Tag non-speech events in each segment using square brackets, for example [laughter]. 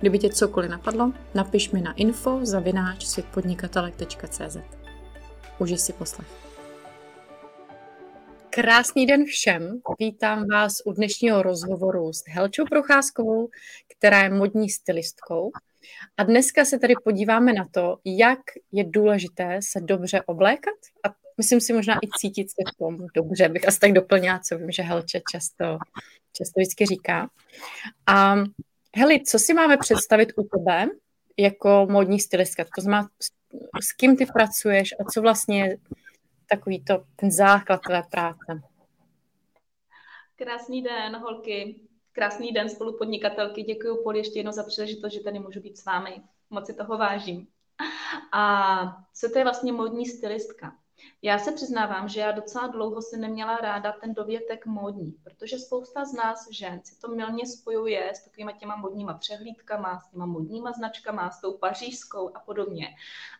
Kdyby tě cokoliv napadlo, napiš mi na info zavináč světpodnikatelek.cz. Užij si poslech. Krásný den všem. Vítám vás u dnešního rozhovoru s Helčou Procházkovou, která je modní stylistkou. A dneska se tady podíváme na to, jak je důležité se dobře oblékat a myslím si možná i cítit se v tom dobře, bych asi tak doplnila, co vím, že Helče často, často vždycky říká. A Heli, co si máme představit u tebe jako módní stylistka? To znamená, s kým ty pracuješ a co vlastně je takový to, ten základ tvé práce? Krásný den, holky. Krásný den, spolupodnikatelky. Děkuji Poli ještě jednou za příležitost, že tady můžu být s vámi. Moc si toho vážím. A co to je vlastně módní stylistka? Já se přiznávám, že já docela dlouho se neměla ráda ten dovětek módní, protože spousta z nás žen si to milně spojuje s takovýma těma modníma přehlídkama, s těma modníma značkama, s tou pařížskou a podobně.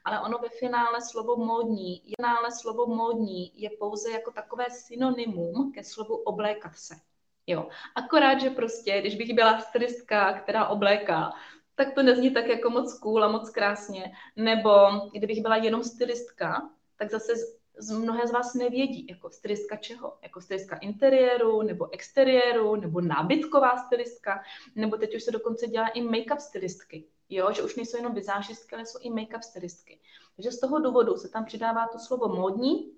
Ale ono ve finále slovo módní, je finále slovo módní je pouze jako takové synonymum ke slovu oblékat se. Jo. Akorát, že prostě, když bych byla stylistka, která obléká, tak to nezní tak jako moc cool a moc krásně. Nebo kdybych byla jenom stylistka, tak zase z mnohé z vás nevědí, jako stylistka čeho? Jako stylistka interiéru, nebo exteriéru, nebo nábytková stylistka, nebo teď už se dokonce dělá i make-up stylistky, jo? že už nejsou jenom vizážistky, ale jsou i make-up stylistky. Takže z toho důvodu se tam přidává to slovo módní,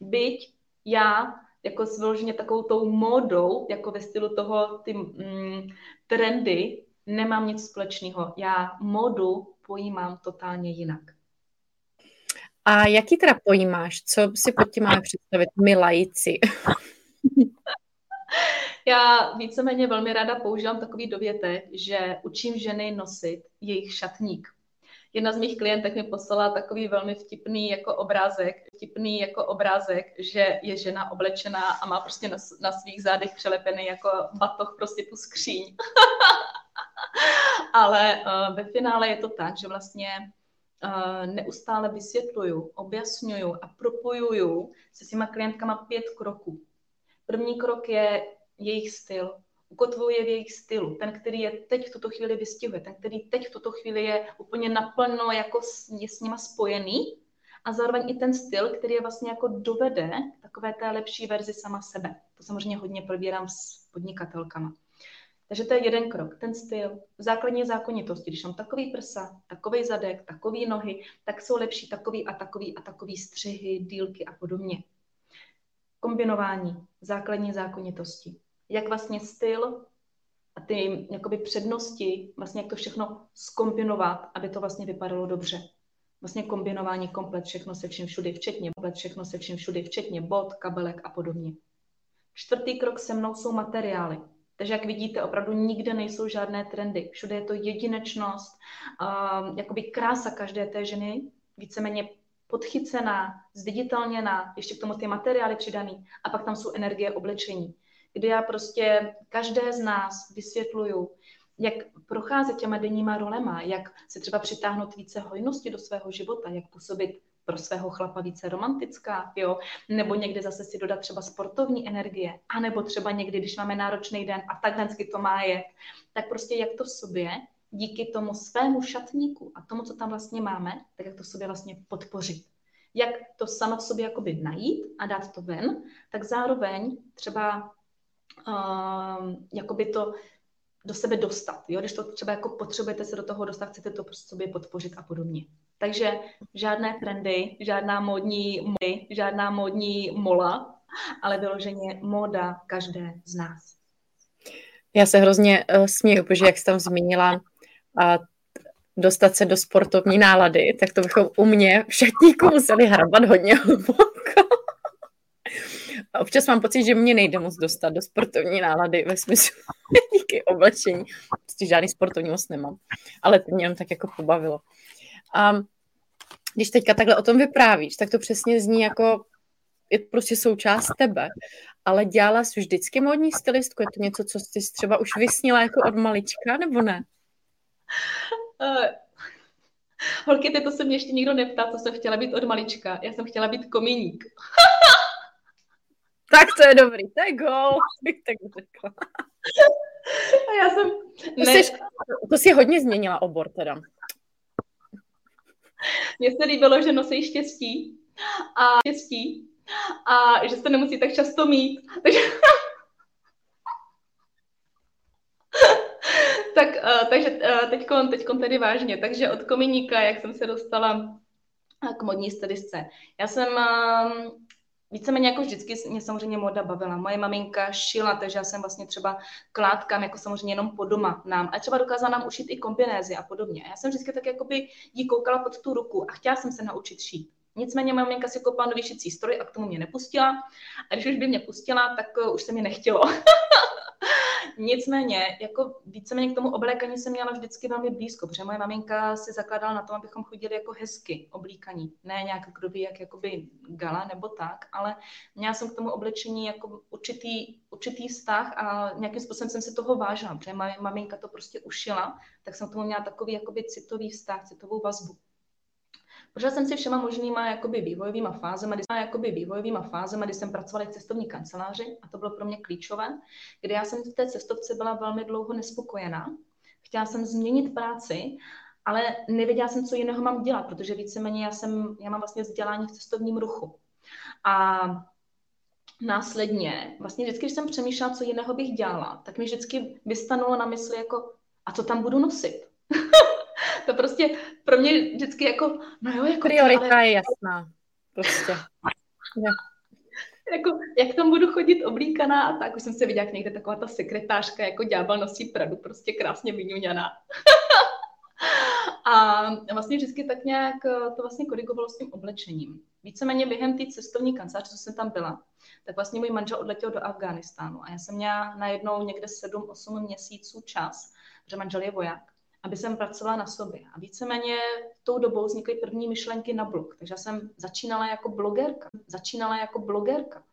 byť já jako s vyloženě takovou tou módou, jako ve stylu toho ty mm, trendy, nemám nic společného. Já módu pojímám totálně jinak. A jaký teda pojímáš? Co si pod tím máme představit my lajíci? [laughs] Já víceméně velmi ráda používám takový dovětek, že učím ženy nosit jejich šatník. Jedna z mých klientek mi poslala takový velmi vtipný jako obrázek, vtipný jako obrázek, že je žena oblečená a má prostě na, na svých zádech přelepený jako batoh prostě tu skříň. [laughs] Ale uh, ve finále je to tak, že vlastně neustále vysvětluju, objasňuju a propojuju se svýma klientkama pět kroků. První krok je jejich styl. Ukotvuje v jejich stylu. Ten, který je teď v tuto chvíli vystihuje. Ten, který teď v tuto chvíli je úplně naplno jako s, je s nima spojený. A zároveň i ten styl, který je vlastně jako dovede takové té lepší verzi sama sebe. To samozřejmě hodně probírám s podnikatelkama. Takže to je jeden krok, ten styl, základní zákonitosti. Když mám takový prsa, takový zadek, takový nohy, tak jsou lepší takový a takový a takový střihy, dílky a podobně. Kombinování, základní zákonitosti. Jak vlastně styl a ty jakoby přednosti, vlastně jak to všechno skombinovat, aby to vlastně vypadalo dobře. Vlastně kombinování komplet všechno se vším všudy, včetně komplet všechno se vším všudy, včetně bod, kabelek a podobně. Čtvrtý krok se mnou jsou materiály takže jak vidíte, opravdu nikde nejsou žádné trendy. Všude je to jedinečnost, uh, jakoby krása každé té ženy, víceméně podchycená, zviditelněná, ještě k tomu ty materiály přidaný a pak tam jsou energie oblečení, kdy já prostě každé z nás vysvětluju, jak procházet těma denníma rolema, jak si třeba přitáhnout více hojnosti do svého života, jak působit pro svého chlapa více romantická, jo, nebo někdy zase si dodat třeba sportovní energie, anebo třeba někdy, když máme náročný den a takhle to má je, tak prostě jak to v sobě díky tomu svému šatníku a tomu, co tam vlastně máme, tak jak to v sobě vlastně podpořit. Jak to sama v sobě jakoby najít a dát to ven, tak zároveň třeba uh, jakoby to do sebe dostat. Jo? Když to třeba jako potřebujete se do toho dostat, chcete to prostě sobě podpořit a podobně. Takže žádné trendy, žádná módní mody, žádná módní mola, ale vyloženě móda každé z nás. Já se hrozně uh, směju, protože jak jsi tam zmínila, uh, dostat se do sportovní nálady, tak to bychom u mě v šatníku museli hrabat hodně hluboko. Občas mám pocit, že mě nejde moc dostat do sportovní nálady ve smyslu díky oblečení. Prostě žádný sportovní moc nemám. Ale to mě jenom tak jako pobavilo. A když teďka takhle o tom vyprávíš, tak to přesně zní jako je prostě součást tebe. Ale dělala jsi vždycky módní stylistku? Je to něco, co jsi třeba už vysnila jako od malička, nebo ne? Uh, holky, to se mě ještě nikdo neptá, co jsem chtěla být od malička. Já jsem chtěla být komíník. [laughs] tak to je dobrý, to je go, [laughs] bych tak řekla. A já jsem... Ne. To, jsi, to jsi hodně změnila obor teda. [laughs] Mně se líbilo, že nosí štěstí a štěstí a že se nemusí tak často mít. [laughs] Takže... tak, uh, takže uh, teďkon, teďkon tedy vážně. Takže od kominíka, jak jsem se dostala k modní stylistce. Já jsem uh, víceméně jako vždycky mě samozřejmě moda bavila. Moje maminka šila, takže já jsem vlastně třeba klátkám jako samozřejmě jenom po doma nám. A třeba dokázala nám ušít i kombinézy a podobně. A já jsem vždycky tak jakoby jí koukala pod tu ruku a chtěla jsem se naučit šít. Nicméně moje maminka si koupila nový šicí stroj a k tomu mě nepustila. A když už by mě pustila, tak uh, už se mi nechtělo. [laughs] Nicméně, jako víceméně k tomu oblékaní jsem měla vždycky velmi blízko, protože moje maminka si zakládala na tom, abychom chodili jako hezky oblíkaní. Ne nějak kdo ví, jak jakoby gala nebo tak, ale měla jsem k tomu oblečení jako určitý, určitý vztah a nějakým způsobem jsem si toho vážila, protože moje maminka to prostě ušila, tak jsem k tomu měla takový jakoby citový vztah, citovou vazbu. Prošla jsem si všema možnýma jakoby vývojovýma fázema, kdy, jakoby vývojovýma fázema, kdy jsem pracovala v cestovní kanceláři a to bylo pro mě klíčové, kdy já jsem v té cestovce byla velmi dlouho nespokojená. Chtěla jsem změnit práci, ale nevěděla jsem, co jiného mám dělat, protože víceméně já, jsem, já mám vlastně vzdělání v cestovním ruchu. A následně, vlastně vždycky, když jsem přemýšlela, co jiného bych dělala, tak mi vždycky vystanulo na mysli jako, a co tam budu nosit? [laughs] to prostě pro mě vždycky jako, no jo, jako... Priorita ale... je jasná, prostě. ja. [laughs] jako, jak tam budu chodit oblíkaná a tak, už jsem se viděla jak někde taková ta sekretářka, jako ďábel nosí Pradu, prostě krásně vyňuňaná. [laughs] a vlastně vždycky tak nějak to vlastně korigovalo s tím oblečením. Víceméně během té cestovní kanceláře, co jsem tam byla, tak vlastně můj manžel odletěl do Afghánistánu a já jsem měla najednou někde 7-8 měsíců čas, protože manžel je voják aby jsem pracovala na sobě. A víceméně tou dobou vznikly první myšlenky na blog. Takže jsem začínala jako blogerka. Začínala jako blogerka.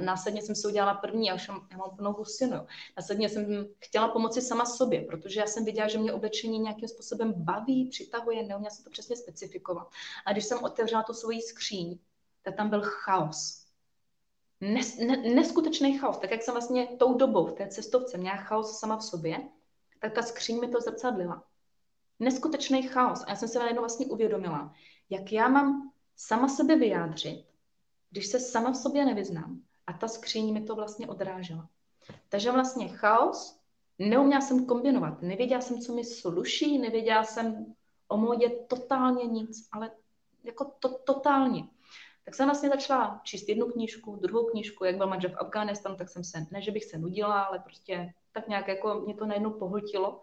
Následně jsem si udělala první, já už mám, já mám plnou husinu. Následně jsem chtěla pomoci sama sobě, protože já jsem viděla, že mě oblečení nějakým způsobem baví, přitahuje, neuměla jsem to přesně specifikovat. A když jsem otevřela tu svoji skříň, tak tam byl chaos. Nes, ne, neskutečný chaos. Tak jak jsem vlastně tou dobou v té cestovce měla chaos sama v sobě, tak ta skříň mi to zrcadlila. Neskutečný chaos. A já jsem se najednou vlastně uvědomila, jak já mám sama sebe vyjádřit, když se sama v sobě nevyznám. A ta skříň mi to vlastně odrážela. Takže vlastně chaos, neuměla jsem kombinovat. Nevěděla jsem, co mi sluší, nevěděla jsem o módě totálně nic, ale jako to, totálně. Tak jsem vlastně začala číst jednu knížku, druhou knížku, jak byl manžel v Afghánistánu, tak jsem se, ne, že bych se nudila, ale prostě tak nějak jako mě to najednou pohltilo.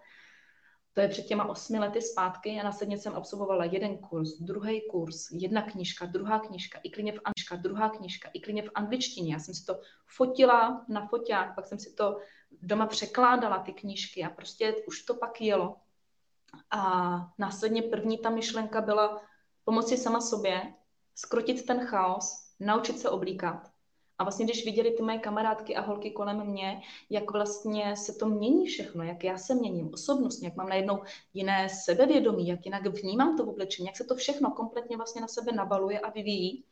To je před těma osmi lety zpátky a následně jsem absolvovala jeden kurz, druhý kurz, jedna knížka, druhá knížka, i klidně v anglička, druhá knížka, i klidně v angličtině. Já jsem si to fotila na foťák, pak jsem si to doma překládala, ty knížky a prostě už to pak jelo. A následně první ta myšlenka byla pomoci sama sobě, skrotit ten chaos, naučit se oblíkat a vlastně, když viděli ty moje kamarádky a holky kolem mě, jak vlastně se to mění všechno, jak já se měním osobnostně, jak mám najednou jiné sebevědomí, jak jinak vnímám to oblečení, jak se to všechno kompletně vlastně na sebe nabaluje a vyvíjí,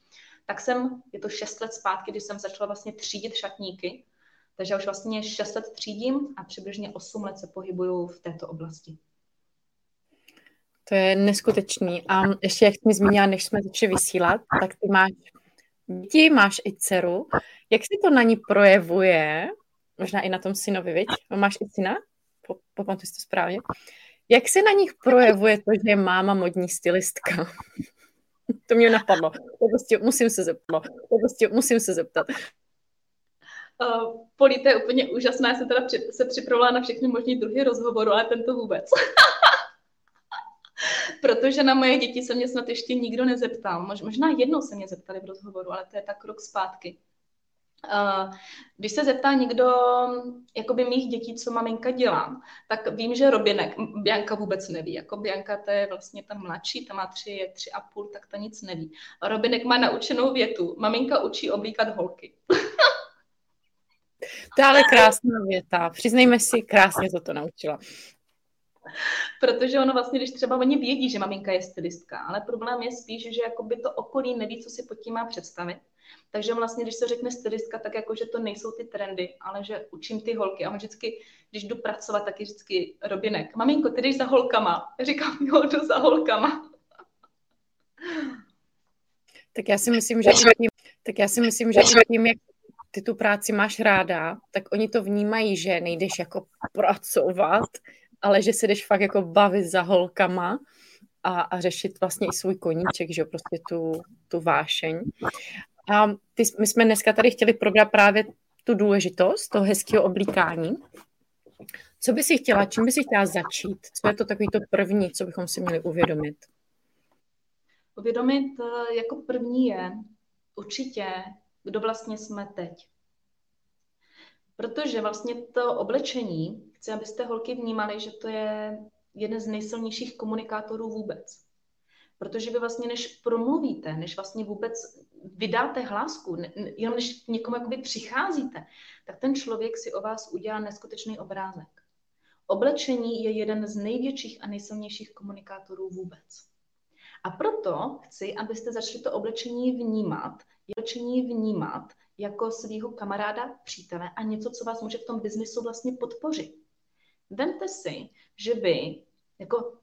tak jsem, je to šest let zpátky, když jsem začala vlastně třídit šatníky, takže už vlastně šest let třídím a přibližně osm let se pohybuju v této oblasti. To je neskutečný. A ještě, jak jsi mi zmínila, než jsme začali vysílat, tak ty máš děti, máš i dceru. Jak se to na ní projevuje? Možná i na tom synovi, viď? Máš i syna? Popamatuji to správně. Jak se na nich projevuje to, že je máma modní stylistka? [laughs] to mě napadlo. To prostě musím se zeptat. To prostě musím se zeptat. Uh, Polí, to je úplně úžasné. Já jsem teda při, se připravila na všechny možné druhy rozhovoru, ale tento vůbec. [laughs] [laughs] Protože na moje děti se mě snad ještě nikdo nezeptal. Možná jednou se mě zeptali v rozhovoru, ale to je tak rok zpátky. když se zeptá někdo jakoby mých dětí, co maminka dělá, tak vím, že Robinek, Bianka vůbec neví. Jako Bianka to je vlastně ta mladší, ta má tři, je tři a půl, tak ta nic neví. Robinek má naučenou větu. Maminka učí oblíkat holky. To je ale krásná věta. Přiznejme si, krásně to to naučila. Protože ono vlastně, když třeba oni vědí, že maminka je stylistka, ale problém je spíš, že jakoby to okolí neví, co si pod tím má představit. Takže vlastně, když se řekne stylistka, tak jako, že to nejsou ty trendy, ale že učím ty holky. A vždycky, když jdu pracovat, tak je vždycky Robinek. Maminko, ty jdeš za holkama. Říkám, jo, jdu za holkama. Tak já si myslím, že tím, tak já si myslím, že tím, jak ty tu práci máš ráda, tak oni to vnímají, že nejdeš jako pracovat, ale že se jdeš fakt jako bavit za holkama a, a řešit vlastně i svůj koníček, že prostě tu, tu vášeň. A ty, my jsme dneska tady chtěli probrat právě tu důležitost toho hezkého oblíkání. Co by si chtěla, čím by si chtěla začít? Co je to takový to první, co bychom si měli uvědomit? Uvědomit eh, jako první je určitě, kdo vlastně jsme teď. Protože vlastně to oblečení, chci, abyste holky vnímali, že to je jeden z nejsilnějších komunikátorů vůbec. Protože vy vlastně, než promluvíte, než vlastně vůbec vydáte hlásku, jenom než někomu jakoby přicházíte, tak ten člověk si o vás udělá neskutečný obrázek. Oblečení je jeden z největších a nejsilnějších komunikátorů vůbec. A proto chci, abyste začali to oblečení vnímat, oblečení vnímat jako svého kamaráda, přítele a něco, co vás může v tom biznisu vlastně podpořit. Vemte si, že vy jako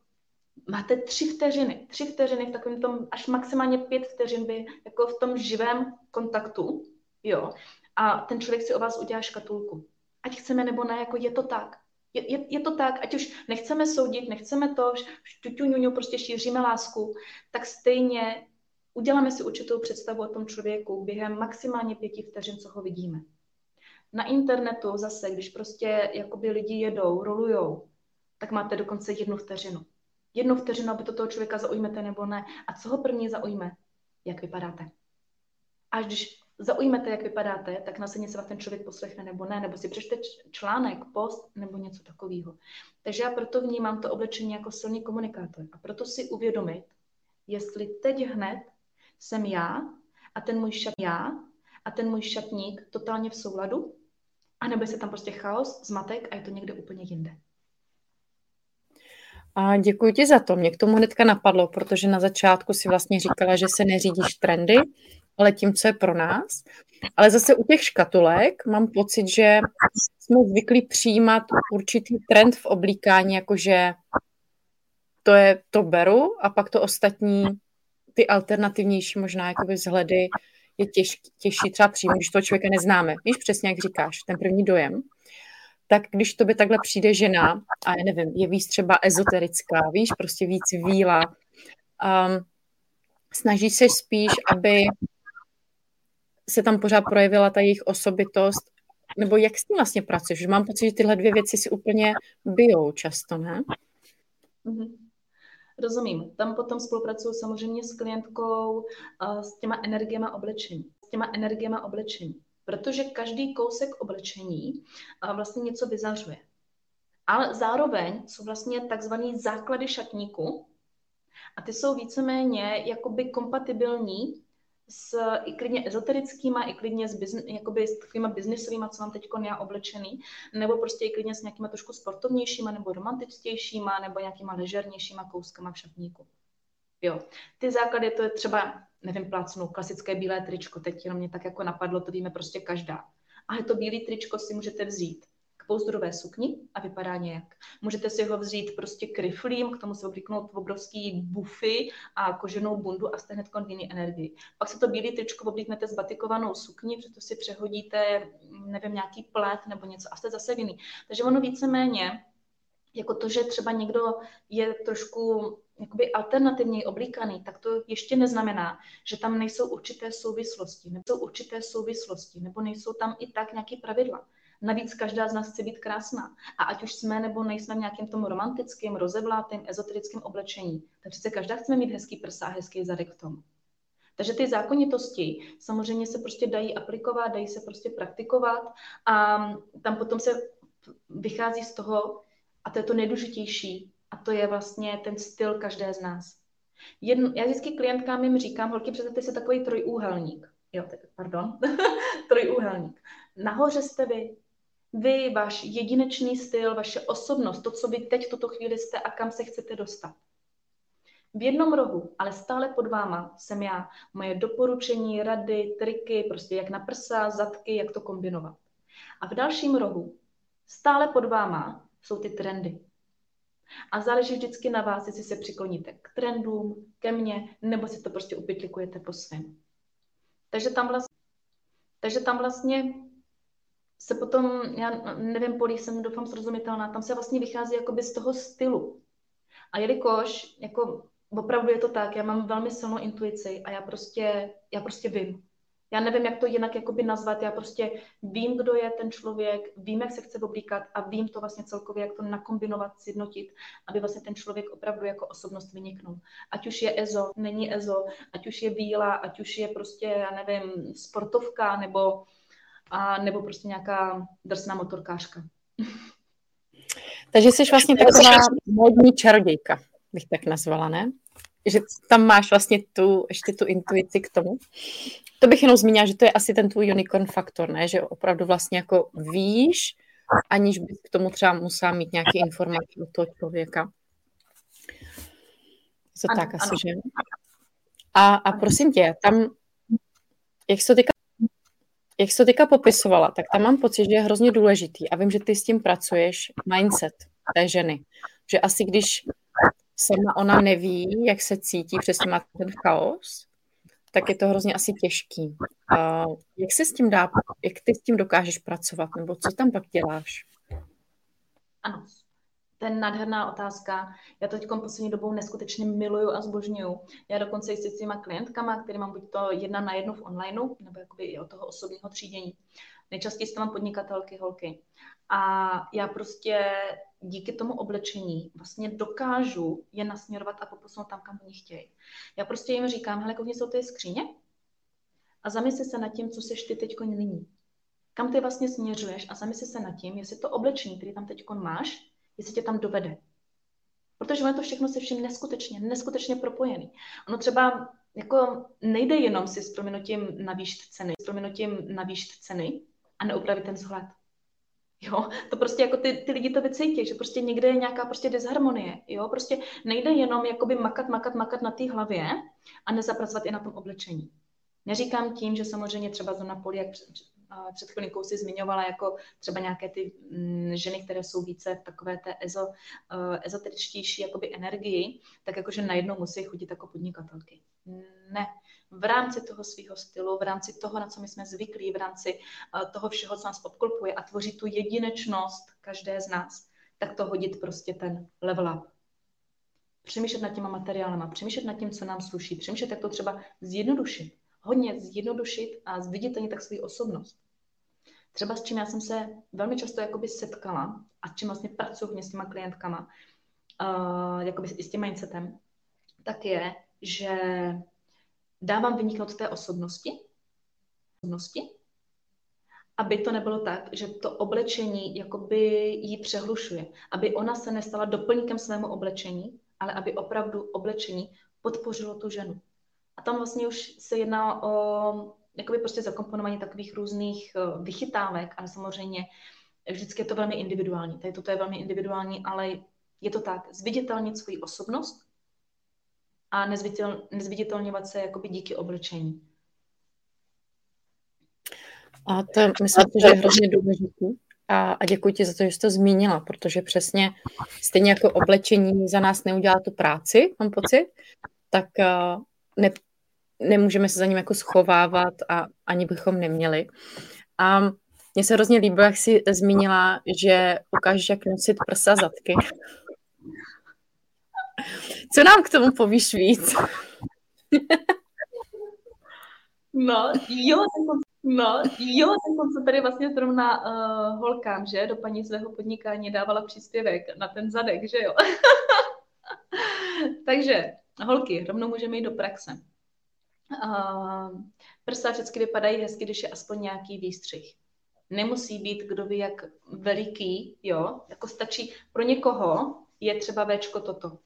máte tři vteřiny, tři vteřiny v takovém tom, až maximálně pět vteřin vy jako v tom živém kontaktu, jo, a ten člověk si o vás udělá škatulku. Ať chceme nebo ne, jako je to tak. Je, je, je to tak, ať už nechceme soudit, nechceme to, štuťu, prostě šíříme lásku, tak stejně uděláme si určitou představu o tom člověku během maximálně pěti vteřin, co ho vidíme. Na internetu zase, když prostě jakoby lidi jedou, rolujou, tak máte dokonce jednu vteřinu. Jednu vteřinu, aby to toho člověka zaujmete nebo ne. A co ho první zaujme? Jak vypadáte. Až když zaujmete, jak vypadáte, tak následně se vás ten člověk poslechne nebo ne, nebo si přečte článek, post nebo něco takového. Takže já proto vnímám to oblečení jako silný komunikátor. A proto si uvědomit, jestli teď hned jsem já a ten můj šat já a ten můj šatník totálně v souladu, anebo se tam prostě chaos, zmatek a je to někde úplně jinde. A děkuji ti za to. Mě k tomu hnedka napadlo, protože na začátku si vlastně říkala, že se neřídíš trendy, ale tím, co je pro nás. Ale zase u těch škatulek mám pocit, že jsme zvyklí přijímat určitý trend v oblíkání, jakože to je, to beru a pak to ostatní, ty alternativnější možná jakoby vzhledy je těž, těžší třeba přijmout, když toho člověka neznáme. Víš přesně, jak říkáš, ten první dojem tak když to by takhle přijde žena a já nevím, je víc třeba ezoterická, víš, prostě víc víla, um, snaží se spíš, aby se tam pořád projevila ta jejich osobitost, nebo jak s tím vlastně pracuješ? Mám pocit, že tyhle dvě věci si úplně bijou často, ne? Mm-hmm. Rozumím. Tam potom spolupracuju samozřejmě s klientkou s těma energiema oblečení. S těma energiema oblečení protože každý kousek oblečení vlastně něco vyzařuje. Ale zároveň jsou vlastně takzvané základy šatníku a ty jsou víceméně jakoby kompatibilní s i klidně ezoterickýma, i klidně s, bizn, jakoby s takovýma biznisovýma, co mám teď já oblečený, nebo prostě i klidně s nějakýma trošku sportovnějšíma, nebo romantičtějšíma, nebo nějakýma ležernějšíma kouskama v šatníku. Jo. Ty základy, to je třeba, nevím, plácnu, klasické bílé tričko, teď jenom mě tak jako napadlo, to víme prostě každá. Ale to bílé tričko si můžete vzít k pouzdrové sukni a vypadá nějak. Můžete si ho vzít prostě kryflím, k tomu si oblíknout obrovský bufy a koženou bundu a jste hned jiný energii. Pak se to bílé tričko oblíknete s batikovanou sukni, protože to si přehodíte, nevím, nějaký plet nebo něco a jste zase jiný. Takže ono víceméně jako to, že třeba někdo je trošku jakoby alternativně oblíkaný, tak to ještě neznamená, že tam nejsou určité souvislosti, nejsou určité souvislosti, nebo nejsou tam i tak nějaké pravidla. Navíc každá z nás chce být krásná. A ať už jsme nebo nejsme v nějakém tom romantickém, rozevlátém, ezoterickém oblečení, tak přece každá chce mít hezký prsa a hezký zadek v tom. Takže ty zákonitosti samozřejmě se prostě dají aplikovat, dají se prostě praktikovat a tam potom se vychází z toho, a to je to nejdůležitější, a to je vlastně ten styl každé z nás. Jedno, já vždycky klientkám jim říkám, holky, představte si takový trojúhelník. Jo, pardon, [laughs] trojúhelník. Nahoře jste vy, vy, váš jedinečný styl, vaše osobnost, to, co vy teď v tuto chvíli jste a kam se chcete dostat. V jednom rohu, ale stále pod váma, jsem já. Moje doporučení, rady, triky, prostě jak na prsa, zadky, jak to kombinovat. A v dalším rohu, stále pod váma, jsou ty trendy. A záleží vždycky na vás, jestli se přikloníte k trendům, ke mně, nebo si to prostě upětlikujete po svém. Takže tam vlastně, takže tam vlastně se potom, já nevím, Polí, jsem doufám srozumitelná, tam se vlastně vychází jakoby z toho stylu. A jelikož jako opravdu je to tak, já mám velmi silnou intuici a já prostě, já prostě vím. Já nevím, jak to jinak jakoby nazvat, já prostě vím, kdo je ten člověk, vím, jak se chce oblíkat a vím to vlastně celkově, jak to nakombinovat, sjednotit, aby vlastně ten člověk opravdu jako osobnost vyniknul. Ať už je EZO, není EZO, ať už je bílá, ať už je prostě, já nevím, sportovka nebo, a, nebo prostě nějaká drsná motorkářka. Takže jsi vlastně taková módní čarodějka, bych tak nazvala, ne? že tam máš vlastně tu, ještě tu intuici k tomu. To bych jenom zmínila, že to je asi ten tvůj unicorn faktor, ne? že opravdu vlastně jako víš, aniž bys k tomu třeba musela mít nějaké informace od toho člověka. Co ano, tak asi, ano. že? A, a prosím tě, tam, jak jsi to teďka, jak jsi to teďka popisovala, tak tam mám pocit, že je hrozně důležitý a vím, že ty s tím pracuješ, mindset té ženy. Že asi když sama ona neví, jak se cítí, přesně má ten chaos, tak je to hrozně asi těžký. Uh, jak se s tím dá, jak ty s tím dokážeš pracovat, nebo co tam pak děláš? Ano, to je nádherná otázka. Já to teď poslední dobou neskutečně miluju a zbožňuju. Já dokonce i s svýma klientkama, který mám buď to jedna na jednu v onlineu, nebo jakoby i od toho osobního třídění. Nejčastěji mám podnikatelky, holky. A já prostě díky tomu oblečení vlastně dokážu je nasměrovat a poposunout tam, kam oni chtějí. Já prostě jim říkám, hele, koukni o té skříně a zamysli se nad tím, co seš ty teď nyní. Kam ty vlastně směřuješ a zamysli se nad tím, jestli to oblečení, který tam teď máš, jestli tě tam dovede. Protože ono to všechno se vším neskutečně, neskutečně propojený. Ono třeba jako nejde jenom si s prominutím navýšit ceny, s prominutím navýšit ceny a neupravit ten vzhled. Jo, to prostě jako ty, ty lidi to vycítí, že prostě někde je nějaká prostě disharmonie, jo, prostě nejde jenom jakoby makat, makat, makat na té hlavě a nezapracovat i na tom oblečení. Neříkám tím, že samozřejmě třeba zóna poli, jak před, chvilinkou si zmiňovala, jako třeba nějaké ty mm, ženy, které jsou více v takové té ezo, uh, ezoteričtější jakoby energii, tak jakože najednou musí chodit jako podnikatelky. Ne, v rámci toho svého stylu, v rámci toho, na co my jsme zvyklí, v rámci eh, toho všeho, co nás obklopuje a tvoří tu jedinečnost každé z nás, tak to hodit prostě ten level up. Přemýšlet nad těma materiálama, přemýšlet nad tím, co nám sluší, přemýšlet, jak to třeba zjednodušit. Hodně zjednodušit a zviditelnit tak svou osobnost. Třeba s čím já jsem se velmi často jakoby setkala a s čím vlastně pracuji hodně s těma klientkama, uh, jakoby i s tím mindsetem, tak je, že dávám vyniknout té osobnosti, osobnosti, aby to nebylo tak, že to oblečení jakoby jí přehlušuje, aby ona se nestala doplňkem svému oblečení, ale aby opravdu oblečení podpořilo tu ženu. A tam vlastně už se jedná o jakoby prostě zakomponování takových různých eh, vychytávek, ale samozřejmě vždycky je to velmi individuální. Tady toto je velmi individuální, ale je to tak, zviditelnit svoji osobnost, a nezviditel, nezviditelňovat se jakoby díky oblečení. A to myslím, že je hrozně důležité. A, a děkuji ti za to, že jsi to zmínila, protože přesně stejně jako oblečení za nás neudělá tu práci, mám pocit, tak uh, ne, nemůžeme se za ním jako schovávat a ani bychom neměli. A mně se hrozně líbilo, jak jsi zmínila, že ukážeš, jak nosit prsa zadky. Co nám k tomu povíš víc? no, jo, no, jo, ten se tady vlastně zrovna uh, holkám, že, do paní svého podnikání dávala příspěvek na ten zadek, že jo. [laughs] Takže, holky, rovnou můžeme jít do praxe. Uh, prsa vždycky vypadají hezky, když je aspoň nějaký výstřih. Nemusí být kdo ví jak veliký, jo, jako stačí, pro někoho je třeba Včko toto.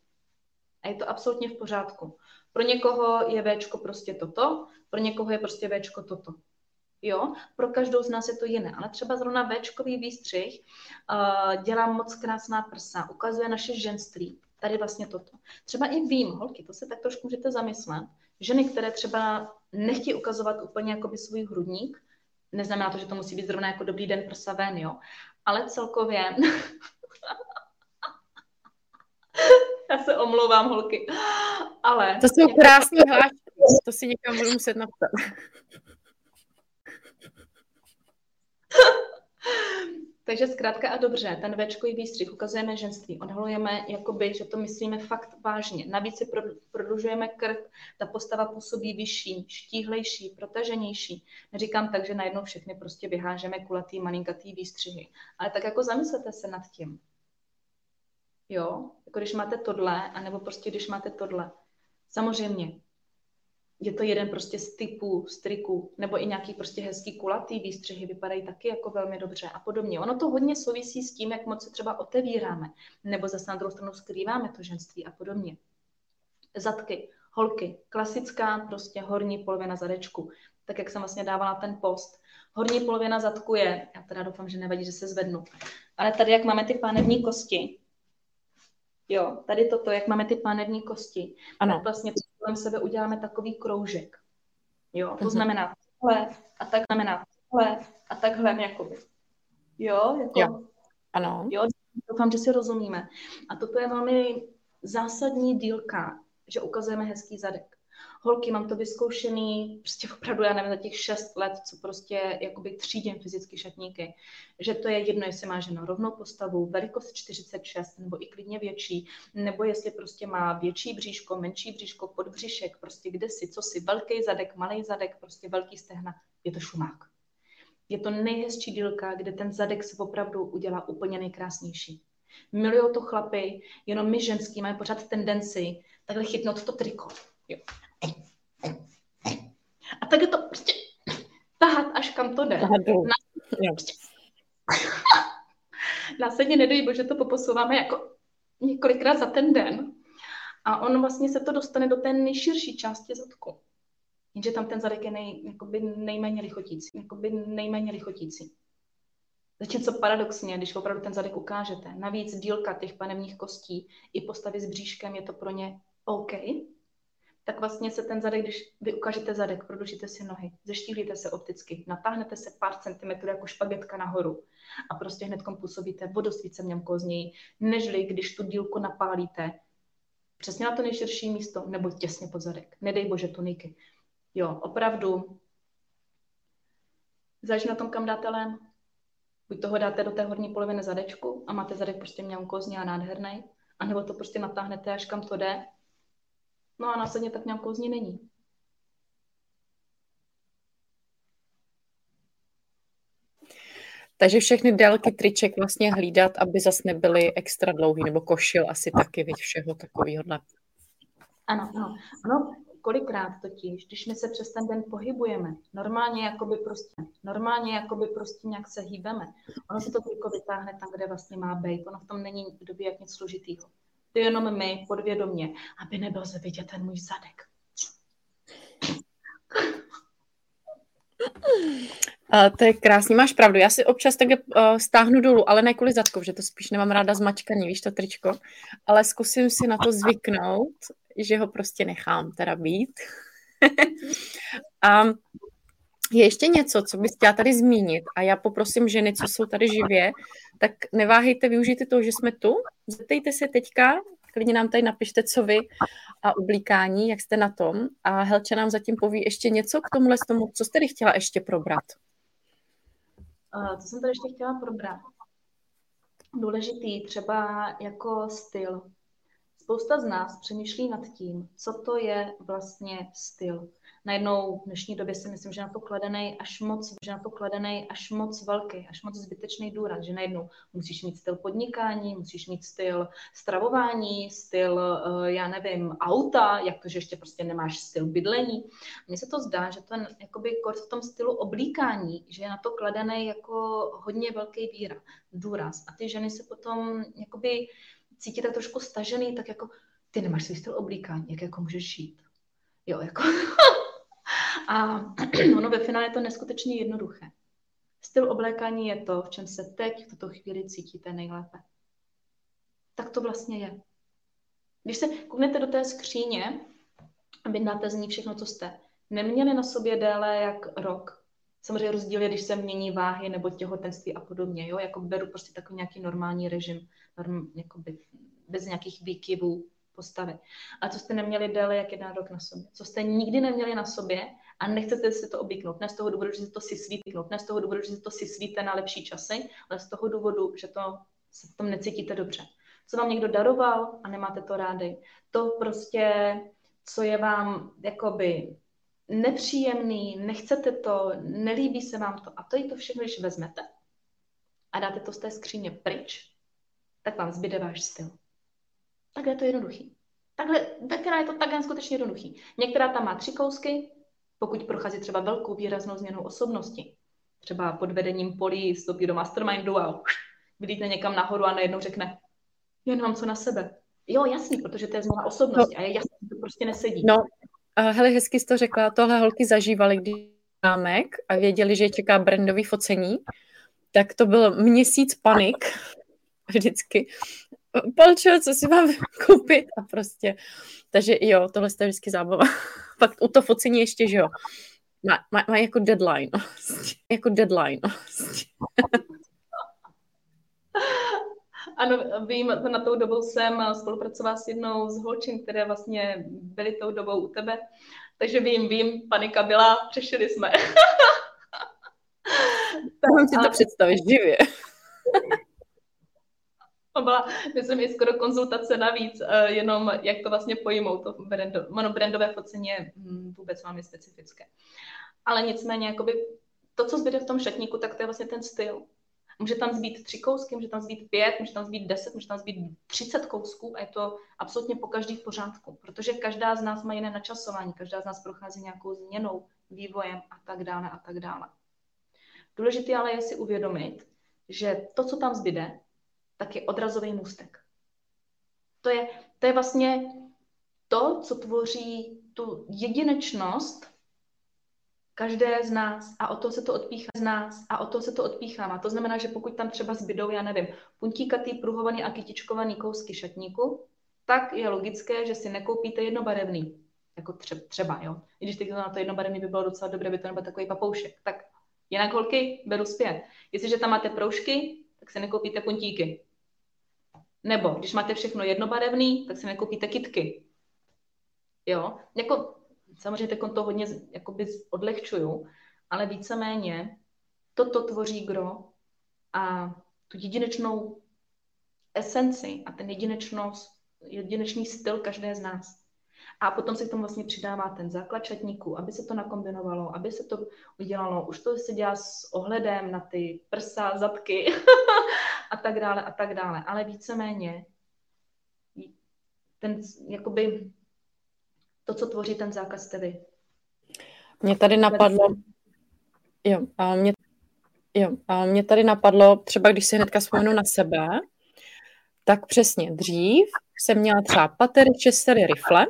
A je to absolutně v pořádku. Pro někoho je Včko prostě toto, pro někoho je prostě Včko toto. Jo, pro každou z nás je to jiné, ale třeba zrovna Včkový výstřih uh, dělá moc krásná prsa, ukazuje naše ženství, tady vlastně toto. Třeba i vím, holky, to se tak trošku můžete zamyslet, ženy, které třeba nechtějí ukazovat úplně jakoby svůj hrudník, neznamená to, že to musí být zrovna jako dobrý den prsa ven, jo, ale celkově [laughs] Já se omlouvám, holky. Ale... To jsou krásné hlášky. To si někam budu muset napsat. Takže zkrátka a dobře, ten Včkový výstřih ukazujeme ženství, odhalujeme, jakoby, že to myslíme fakt vážně. Navíc si prodlužujeme krk, ta postava působí vyšší, štíhlejší, protaženější. Neříkám tak, že najednou všechny prostě vyhážeme kulatý, malinkatý výstřihy. Ale tak jako zamyslete se nad tím. Jo, jako když máte tohle, anebo prostě když máte tohle. Samozřejmě, je to jeden prostě z typů, z triků, nebo i nějaký prostě hezký kulatý výstřihy vypadají taky jako velmi dobře a podobně. Ono to hodně souvisí s tím, jak moc se třeba otevíráme, nebo zase na druhou stranu skrýváme to ženství a podobně. Zadky, holky, klasická prostě horní polovina zadečku, tak jak jsem vlastně dávala ten post. Horní polovina zadku je, já teda doufám, že nevadí, že se zvednu, ale tady, jak máme ty pánevní kosti, Jo, tady toto, jak máme ty panevní kosti, ano. tak vlastně kolem sebe uděláme takový kroužek. Jo, to uh-huh. znamená takhle a tak znamená takhle a takhle jakoby. Jo, jako, jo. Ano. Jo, doufám, že si rozumíme. A toto je velmi zásadní dílka, že ukazujeme hezký zadek holky, mám to vyzkoušený, prostě opravdu, já nevím, za těch šest let, co prostě jakoby třídím fyzicky šatníky, že to je jedno, jestli má žena rovnou postavu, velikost 46, nebo i klidně větší, nebo jestli prostě má větší bříško, menší bříško, podbříšek, prostě kde si, co si, velký zadek, malý zadek, prostě velký stehna, je to šumák. Je to nejhezčí dílka, kde ten zadek se opravdu udělá úplně nejkrásnější. Milují to chlapy, jenom my ženský máme pořád tendenci takhle chytnout to triko. Jo. A tak je to prostě tahat, až kam to jde. Následně [laughs] nedej bože, to poposouváme jako několikrát za ten den. A on vlastně se to dostane do té nejširší části zadku. Jenže tam ten zadek je nej, jakoby nejméně lichotící. Jakoby nejméně lichotící. Zatímco paradoxně, když opravdu ten zadek ukážete, navíc dílka těch panevních kostí i postavy s bříškem je to pro ně OK, tak vlastně se ten zadek, když vy ukážete zadek, prodlužíte si nohy, zeštíhlíte se opticky, natáhnete se pár centimetrů jako špagetka nahoru a prostě hned působíte o dost více měmkozněji, nežli když tu dílku napálíte přesně na to nejširší místo nebo těsně pod zadek. Nedej bože tuniky. Jo, opravdu záleží na tom, kam dáte lém. Buď toho dáte do té horní poloviny zadečku a máte zadek prostě měmkozně a nádherný, anebo to prostě natáhnete až kam to jde No a následně tak nějakou z ní není. Takže všechny délky triček vlastně hlídat, aby zas nebyly extra dlouhý, nebo košil asi taky, víc všeho takového. Ano, ano. Ano, kolikrát totiž, když my se přes ten den pohybujeme, normálně jakoby prostě, normálně jakoby prostě nějak se hýbeme, ono se to triko vytáhne tam, kde vlastně má být, ono v tom není v době jak nic složitýho. To jenom my, podvědomě, aby nebyl se vidět ten můj zadek. A to je krásný, máš pravdu. Já si občas tak uh, stáhnu dolů, ale ne kvůli zadku, že to spíš nemám ráda zmačkaný, víš to tričko, ale zkusím si na to zvyknout, že ho prostě nechám teda být. [laughs] a je ještě něco, co bys chtěla tady zmínit a já poprosím ženy, co jsou tady živě, tak neváhejte, využijte to, že jsme tu, zeptejte se teďka, klidně nám tady napište, co vy a oblíkání, jak jste na tom a Helče nám zatím poví ještě něco k tomuhle tomu, co jste tady chtěla ještě probrat. Co jsem tady ještě chtěla probrat? Důležitý třeba jako styl. Spousta z nás přemýšlí nad tím, co to je vlastně styl najednou v dnešní době si myslím, že na to kladený až moc, že na to kladený až moc velký, až moc zbytečný důraz, že najednou musíš mít styl podnikání, musíš mít styl stravování, styl, eh, já nevím, auta, jak to, že ještě prostě nemáš styl bydlení. Mně se to zdá, že ten jakoby v tom stylu oblíkání, že je na to kladený jako hodně velký víra, důraz. A ty ženy se potom jakoby cítí tak trošku stažený, tak jako ty nemáš svůj styl oblíkání, jak jako můžeš žít. Jo, jako [laughs] A [clears throat] ono ve finále je to neskutečně jednoduché. Styl oblékání je to, v čem se teď v tuto chvíli cítíte nejlépe. Tak to vlastně je. Když se kouknete do té skříně a vydáte z ní všechno, co jste neměli na sobě déle jak rok, samozřejmě rozdíl je, když se mění váhy nebo těhotenství a podobně, jo, jako beru prostě takový nějaký normální režim, norm, jakoby bez nějakých výkyvů postavy. A co jste neměli déle jak jeden rok na sobě, co jste nikdy neměli na sobě a nechcete si to obyknout. Ne z toho důvodu, že si to si svítnout, ne z toho důvodu, že si to si svíte na lepší časy, ale z toho důvodu, že to se v tom necítíte dobře. Co vám někdo daroval a nemáte to rádi. To prostě, co je vám jakoby nepříjemný, nechcete to, nelíbí se vám to a to i to všechno, když vezmete a dáte to z té skříně pryč, tak vám zbyde váš styl. Takhle je to jednoduchý. Takhle, takhle je to takhle skutečně jednoduchý. Některá tam má tři kousky, pokud prochází třeba velkou výraznou změnu osobnosti, třeba pod vedením polí vstoupí do mastermindu a vidíte někam nahoru a najednou řekne, jen mám co na sebe. Jo, jasný, protože to je změna osobnosti no. a je jasný, to prostě nesedí. No, uh, hele, hezky jsi to řekla, tohle holky zažívali, když zámek a věděli, že je čeká brandový focení, tak to byl měsíc panik vždycky. Polčo, co si mám koupit a prostě. Takže jo, tohle je vždycky zábava. [laughs] Pak u to focení ještě, že jo. Má, má, má jako deadline. [laughs] jako deadline. [laughs] Ano, vím, na tou dobou jsem spolupracovala s jednou z holčin, které vlastně byly tou dobou u tebe. Takže vím, vím, panika byla, řešili jsme. [laughs] tak si to představíš živě. [laughs] To byla, myslím, i skoro konzultace navíc, uh, jenom jak to vlastně pojmout, to brando, ono brandové focení je hm, vůbec velmi specifické. Ale nicméně, jakoby, to, co zbyde v tom šatníku, tak to je vlastně ten styl. Může tam zbýt tři kousky, může tam zbýt pět, může tam zbýt deset, může tam zbýt třicet kousků a je to absolutně po každý v pořádku, protože každá z nás má jiné načasování, každá z nás prochází nějakou změnou, vývojem a tak dále a tak dále. Důležité ale je si uvědomit, že to, co tam zbyde, tak je odrazový můstek. To je, to je vlastně to, co tvoří tu jedinečnost každé z nás a o to se to odpíchá z nás a o to se to odpíchává. To znamená, že pokud tam třeba zbydou, já nevím, puntíkatý, pruhovaný a kytičkovaný kousky šatníku, tak je logické, že si nekoupíte jednobarevný. Jako třeba, třeba jo. I když teď na to jednobarevný by bylo docela dobré, by to nebyl takový papoušek. Tak jinak holky, beru zpět. Jestliže tam máte proužky, tak si nekoupíte puntíky. Nebo když máte všechno jednobarevný, tak si nekoupíte kitky. Jo, jako samozřejmě teď to hodně jakoby odlehčuju, ale víceméně toto tvoří gro a tu jedinečnou esenci a ten jedinečnost, jedinečný styl každé z nás. A potom se k tomu vlastně přidává ten základ čatníku, aby se to nakombinovalo, aby se to udělalo. Už to se dělá s ohledem na ty prsa, zadky [laughs] a tak dále a tak dále. Ale víceméně ten, jakoby, to, co tvoří ten zákaz, jste vy. Mě tady napadlo, jo, a mě, jo, a mě tady napadlo, třeba když si hnedka vzpomenu na sebe, tak přesně dřív jsem měla třeba patery, čestery, rifle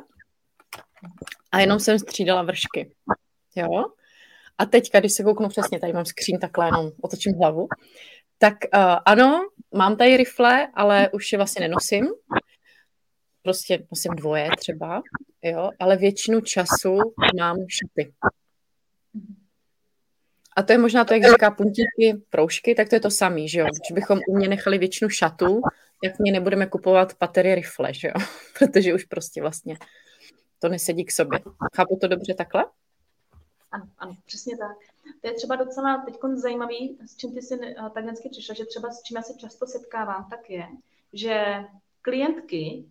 a jenom jsem střídala vršky. Jo? A teďka, když se kouknu přesně, tady mám skříň takhle, jenom otočím hlavu, tak uh, ano, mám tady rifle, ale už je vlastně nenosím. Prostě nosím dvoje třeba, jo, ale většinu času mám šaty. A to je možná to, jak říká puntíky, proužky, tak to je to samý, že jo. Když bychom u mě nechali většinu šatů, tak mě nebudeme kupovat patery rifle, že jo. [laughs] Protože už prostě vlastně to nesedí k sobě. Chápu to dobře takhle? Ano, ano, přesně tak. To je třeba docela teď zajímavý, s čím ty si eh, tak dnesky přišla, že třeba s čím já se často setkávám, tak je, že klientky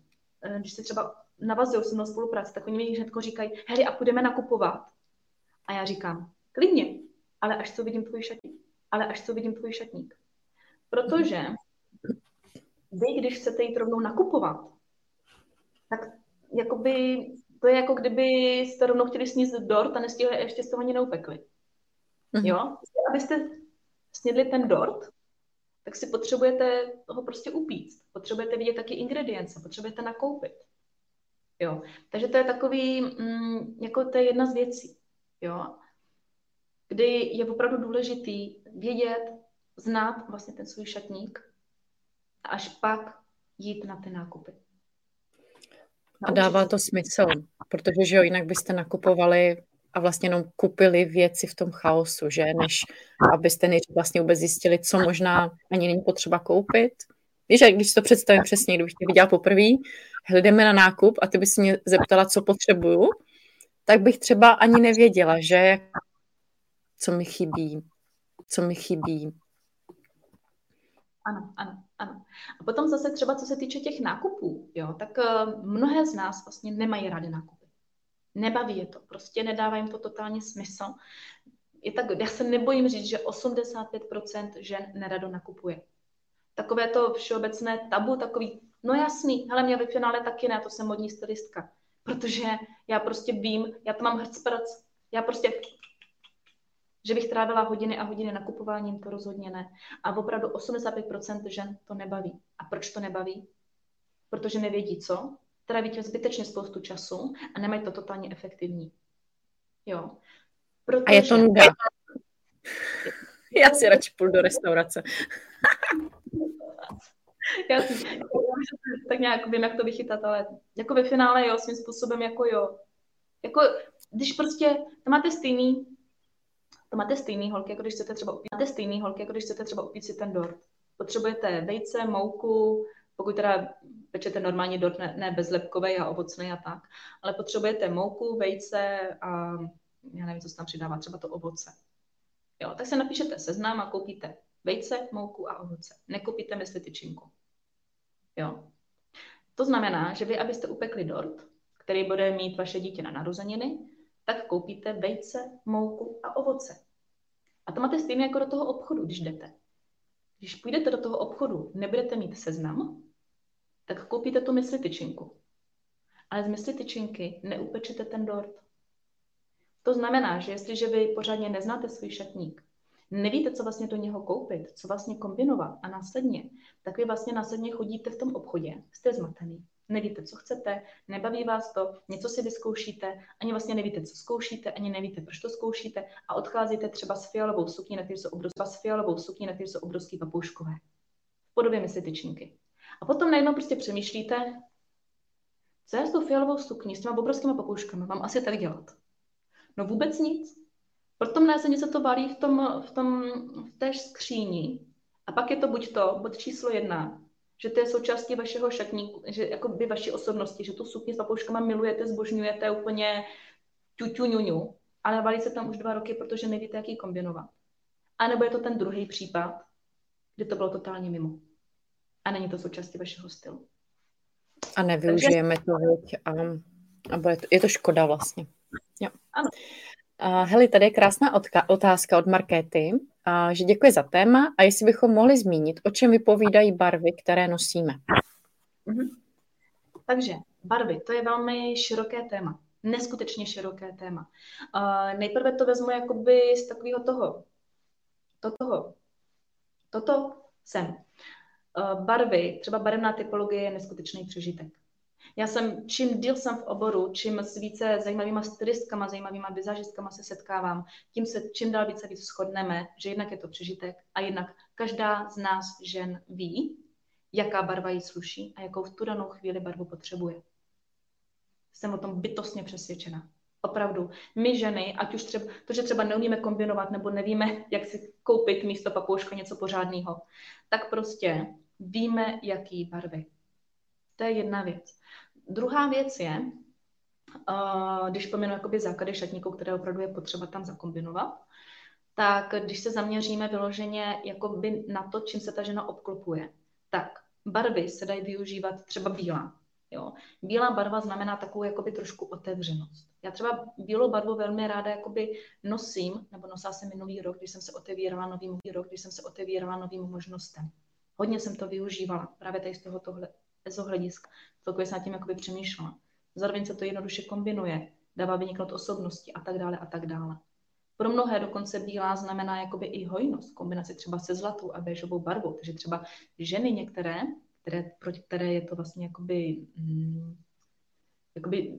když se třeba navazují se mnou spolupráce, tak oni mi hnedko říkají, hej, a půjdeme nakupovat. A já říkám, klidně, ale až to vidím tvůj šatník. Ale až to vidím tvůj šatník. Protože vy, když chcete jít rovnou nakupovat, tak jakoby, to je jako kdyby jste rovnou chtěli sníst dort a nestihli ještě jste ho ani neupekli. Mm-hmm. Jo? Abyste snědli ten dort, tak si potřebujete ho prostě upíct. Potřebujete vidět taky ingredience, potřebujete nakoupit. Jo. Takže to je takový, mm, jako to je jedna z věcí, jo. Kdy je opravdu důležitý vědět, znát vlastně ten svůj šatník a až pak jít na ty nákupy. A dává to smysl, protože že jo, jinak byste nakupovali a vlastně jenom kupili věci v tom chaosu, že než abyste než vlastně vůbec zjistili, co možná ani není potřeba koupit. Víš, když si to představím přesně, kdybych tě viděla poprvé, hledeme na nákup a ty bys mě zeptala, co potřebuju, tak bych třeba ani nevěděla, že co mi chybí, co mi chybí. Ano, ano, ano. A potom zase třeba, co se týče těch nákupů, jo, tak uh, mnohé z nás vlastně nemají rády nákupy. Nebaví je to, prostě nedává jim to totálně smysl. Je tak, já se nebojím říct, že 85% žen nerado nakupuje. Takové to všeobecné tabu, takový, no jasný, hele, mě ve finále taky ne, to jsem modní stylistka. Protože já prostě vím, já to mám hrcprc, já prostě že bych trávila hodiny a hodiny nakupováním, to rozhodně ne. A opravdu 85% žen to nebaví. A proč to nebaví? Protože nevědí co, tráví tím zbytečně spoustu času a nemají to totálně efektivní. Jo. Protože... A je to nuda. [laughs] Já si radši půjdu do restaurace. [laughs] Já si, tak nějak vím, jak to vychytat, ale jako ve finále jo, svým způsobem jako jo. Jako, když prostě, to máte stejný, to máte stejný holky, jako když chcete třeba upít, máte stejný holky, jako když chcete třeba upít si ten dort. Potřebujete vejce, mouku, pokud teda pečete normálně dort, ne, ne bezlepkový a ovocný a tak, ale potřebujete mouku, vejce a já nevím, co se tam přidává, třeba to ovoce. Jo, tak se napíšete seznam a koupíte vejce, mouku a ovoce. Nekoupíte mysli tyčinku. Jo. To znamená, že vy, abyste upekli dort, který bude mít vaše dítě na narozeniny, tak koupíte vejce, mouku a ovoce. A to máte stejně jako do toho obchodu, když jdete. Když půjdete do toho obchodu, nebudete mít seznam, tak koupíte tu mysli tyčinku. Ale z mysli tyčinky neupečete ten dort. To znamená, že jestliže vy pořádně neznáte svůj šatník, nevíte, co vlastně do něho koupit, co vlastně kombinovat a následně, tak vy vlastně následně chodíte v tom obchodě, jste zmatený, nevíte, co chcete, nebaví vás to, něco si vyzkoušíte, ani vlastně nevíte, co zkoušíte, ani nevíte, proč to zkoušíte a odcházíte třeba s fialovou sukní, na které jsou obrovské, s fialovou sukní, na které jsou obrovské papouškové. V podobě mysli tyčinky. A potom najednou prostě přemýšlíte, co já s tou fialovou sukní, s těma obrovskými papouškami mám asi tak dělat. No vůbec nic. Potom následně se to valí v, tom, v, tom, v té skříni. A pak je to buď to, bod číslo jedna, že to je součástí vašeho šatníku, že jako by vaší osobnosti, že tu sukni s papouškama milujete, zbožňujete úplně ťuťu ale valí se tam už dva roky, protože nevíte, jak ji kombinovat. A nebo je to ten druhý případ, kdy to bylo totálně mimo. A není to součástí vašeho stylu. A nevyužijeme Takže... to, věď, a, a bude to, je to škoda vlastně. Jo. Ano. Uh, Heli, tady je krásná odka- otázka od Markéty, uh, že děkuji za téma a jestli bychom mohli zmínit, o čem vypovídají barvy, které nosíme. Uh-huh. Takže barvy, to je velmi široké téma. Neskutečně široké téma. Uh, nejprve to vezmu jakoby z takového toho. Toto. Toto jsem. Uh, barvy, třeba barevná typologie je neskutečný přežitek. Já jsem, čím díl jsem v oboru, čím s více zajímavýma stylistkama, zajímavýma vizážistkama se setkávám, tím se čím dál více víc shodneme, že jednak je to přežitek a jednak každá z nás žen ví, jaká barva jí sluší a jakou v tu danou chvíli barvu potřebuje. Jsem o tom bytostně přesvědčena. Opravdu. My ženy, ať už třeba, to, že třeba neumíme kombinovat nebo nevíme, jak si koupit místo papouška něco pořádného, tak prostě víme, jaký barvy. To je jedna věc. Druhá věc je, uh, když pominu jakoby základy šatníků, které opravdu je potřeba tam zakombinovat, tak když se zaměříme vyloženě jakoby na to, čím se ta žena obklopuje, tak barvy se dají využívat třeba bílá. Jo. Bílá barva znamená takovou jakoby trošku otevřenost. Já třeba bílou barvu velmi ráda jakoby nosím, nebo nosila jsem minulý rok, když jsem se otevírala novým rok, když jsem se otevírala novým možnostem. Hodně jsem to využívala, právě tady z toho tohle. Celkově jsem nad tím jakoby přemýšlela. Zároveň se to jednoduše kombinuje, dává vyniknout osobnosti a tak dále a tak dále. Pro mnohé dokonce bílá znamená jakoby i hojnost, kombinaci třeba se zlatou a béžovou barvou. Takže třeba ženy některé, které, pro které je to vlastně jakoby, mm, jakoby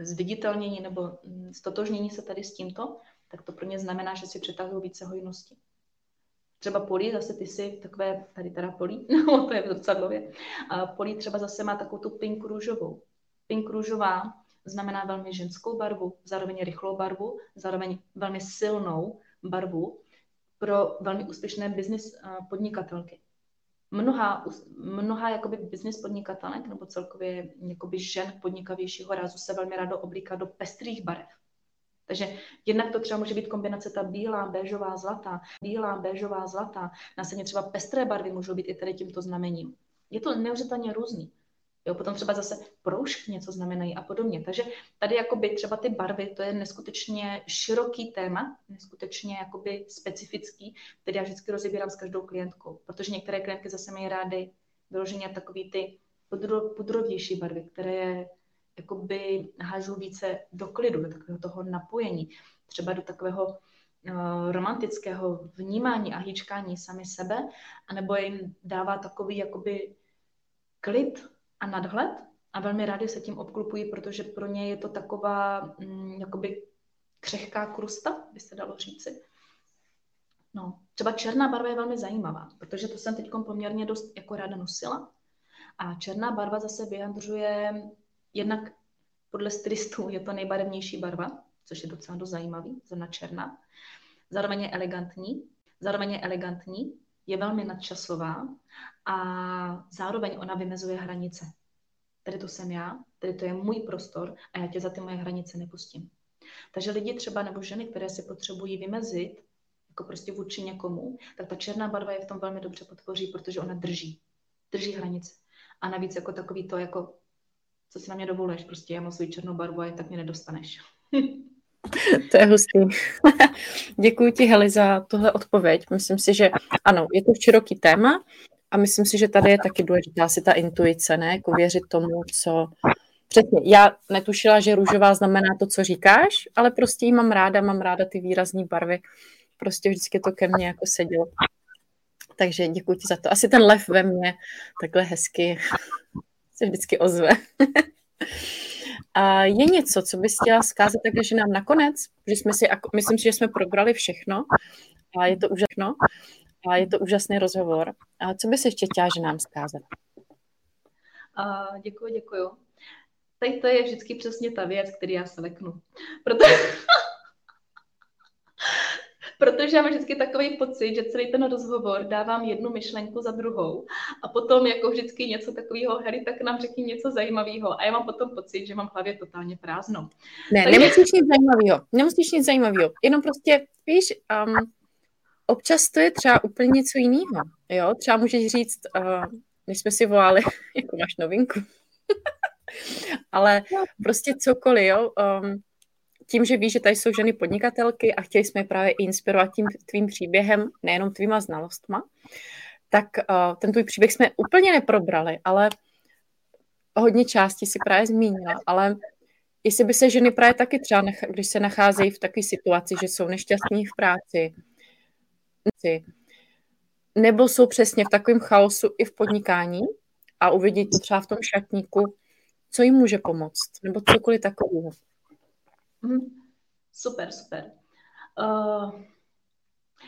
zviditelnění nebo mm, stotožnění se tady s tímto, tak to pro ně znamená, že si přitahují více hojnosti. Třeba polí, zase ty si takové, tady teda polí, [laughs] no to je v zrcadlově, a polí třeba zase má takovou tu pink růžovou. Pink růžová znamená velmi ženskou barvu, zároveň rychlou barvu, zároveň velmi silnou barvu pro velmi úspěšné business podnikatelky. Mnoha, mnoha jakoby business podnikatelek nebo celkově jakoby žen podnikavějšího rázu se velmi rádo oblíká do pestrých barev. Takže jednak to třeba může být kombinace ta bílá, béžová, zlatá, bílá, béžová, zlatá, následně třeba pestré barvy můžou být i tady tímto znamením. Je to neuvěřitelně různý. Jo, potom třeba zase proužky něco znamenají a podobně. Takže tady jakoby třeba ty barvy, to je neskutečně široký téma, neskutečně jakoby specifický, který já vždycky rozebírám s každou klientkou, protože některé klientky zase mají rády vyloženě takový ty pudrovější barvy, které je jakoby hážou více do klidu, do takového toho napojení, třeba do takového uh, romantického vnímání a hýčkání sami sebe, anebo jim dává takový jakoby klid a nadhled a velmi rádi se tím obklupují, protože pro ně je to taková mm, jakoby křehká krusta, by se dalo říci. No, třeba černá barva je velmi zajímavá, protože to jsem teď poměrně dost jako ráda nosila. A černá barva zase vyjadřuje jednak podle stylistů je to nejbarevnější barva, což je docela dost zajímavý, zrovna černá. Zároveň je elegantní, zároveň je elegantní, je velmi nadčasová a zároveň ona vymezuje hranice. Tady to jsem já, tady to je můj prostor a já tě za ty moje hranice nepustím. Takže lidi třeba nebo ženy, které si potřebují vymezit, jako prostě vůči někomu, tak ta černá barva je v tom velmi dobře podpoří, protože ona drží. Drží hranice. A navíc jako takový to, jako co si na mě dovoluješ, prostě já mám svou černou barvu a tak mě nedostaneš. [laughs] To je hustý. [laughs] Děkuji ti, Heli, za tuhle odpověď. Myslím si, že ano, je to široký téma a myslím si, že tady je taky důležitá si ta intuice, ne? Jako věřit tomu, co... Přesně, já netušila, že růžová znamená to, co říkáš, ale prostě ji mám ráda, mám ráda ty výrazné barvy. Prostě vždycky to ke mně jako sedělo. Takže děkuji ti za to. Asi ten lev ve mně takhle hezky se vždycky ozve. [laughs] A je něco, co bys chtěla zkázat také, že nám nakonec, že jsme si, myslím si, že jsme probrali všechno a je to úžasno a je to úžasný rozhovor. A co bys ještě chtěla, že nám zkázat? Uh, děkuji, děkuji. Tady to je vždycky přesně ta věc, který já se leknu. Protože [laughs] protože já mám vždycky takový pocit, že celý ten rozhovor dávám jednu myšlenku za druhou a potom jako vždycky něco takového, Harry, tak nám řekni něco zajímavého a já mám potom pocit, že mám v hlavě totálně prázdno. Ne, Takže... nemusíš nic zajímavého, nemusíš nic zajímavého, jenom prostě, víš, um, občas to je třeba úplně něco jiného, jo, třeba můžeš říct, uh, než jsme si volali, [laughs] jako máš novinku, [laughs] ale prostě cokoliv, jo, um, tím, že víš, že tady jsou ženy podnikatelky a chtěli jsme právě inspirovat tím tvým příběhem, nejenom tvýma znalostma, tak uh, ten tvůj příběh jsme úplně neprobrali, ale hodně částí si právě zmínila, ale jestli by se ženy právě taky třeba, když se nacházejí v takové situaci, že jsou nešťastní v práci, nebo jsou přesně v takovém chaosu i v podnikání a uvidí to třeba v tom šatníku, co jim může pomoct, nebo cokoliv takového. Mhm. Super, super. Uh,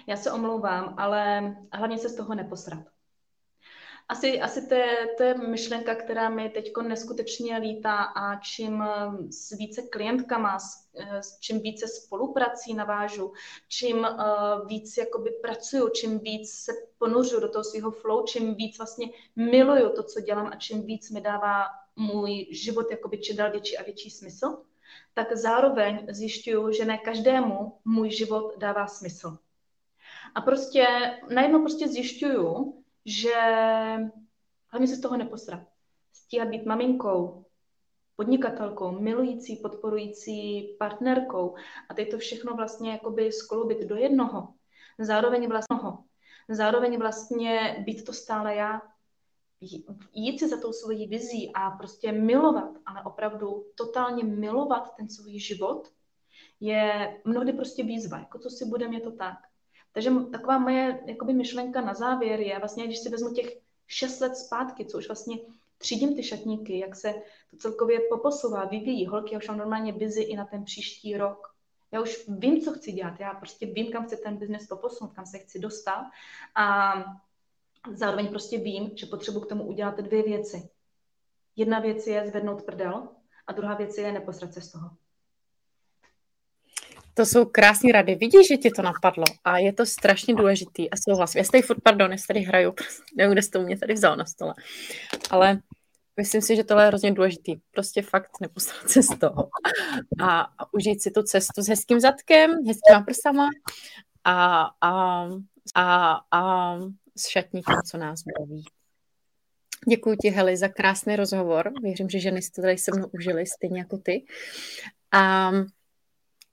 já se omlouvám, ale hlavně se z toho neposrat. Asi, asi to, je, to je myšlenka, která mi teď neskutečně lítá a čím s více klientkama, s, s čím více spoluprací navážu, čím uh, víc jakoby pracuju, čím víc se ponořu do toho svého flow, čím víc vlastně miluju to, co dělám a čím víc mi dává můj život jakoby čím větší a větší smysl, tak zároveň zjišťuju, že ne každému můj život dává smysl. A prostě najednou prostě zjišťuju, že hlavně se z toho neposrat. stíhat být maminkou, podnikatelkou, milující, podporující partnerkou a teď to všechno vlastně jakoby skloubit do jednoho. Zároveň vlastně, zároveň vlastně být to stále já, jít si za tou svojí vizí a prostě milovat, ale opravdu totálně milovat ten svůj život, je mnohdy prostě výzva, jako co si budeme, je to tak. Takže taková moje jakoby myšlenka na závěr je vlastně, když si vezmu těch šest let zpátky, co už vlastně třídím ty šatníky, jak se to celkově poposouvá, vyvíjí. Holky, já už mám normálně busy i na ten příští rok. Já už vím, co chci dělat. Já prostě vím, kam chci ten biznes poposunout, kam se chci dostat. A zároveň prostě vím, že potřebuji k tomu udělat dvě věci. Jedna věc je zvednout prdel a druhá věc je neposrat se z toho. To jsou krásné rady. Vidíš, že ti to napadlo a je to strašně důležitý a souhlasím. Já tady furt, pardon, já tady hraju, [laughs] nevím, kde jsi to mě tady vzal na stole, ale myslím si, že tohle je hrozně důležitý. Prostě fakt nepostrat se z toho a, a užít si tu cestu s hezkým zadkem, hezkýma prsama a, a, a, a s šatníkem, co nás baví. Děkuji ti, Heli, za krásný rozhovor. Věřím, že ženy si to tady se mnou užili, stejně jako ty. A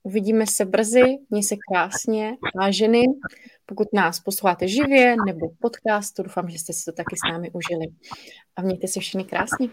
Uvidíme se brzy, měj se krásně, váženy. Pokud nás posloucháte živě nebo podcastu, doufám, že jste si to taky s námi užili. A mějte se všichni krásně.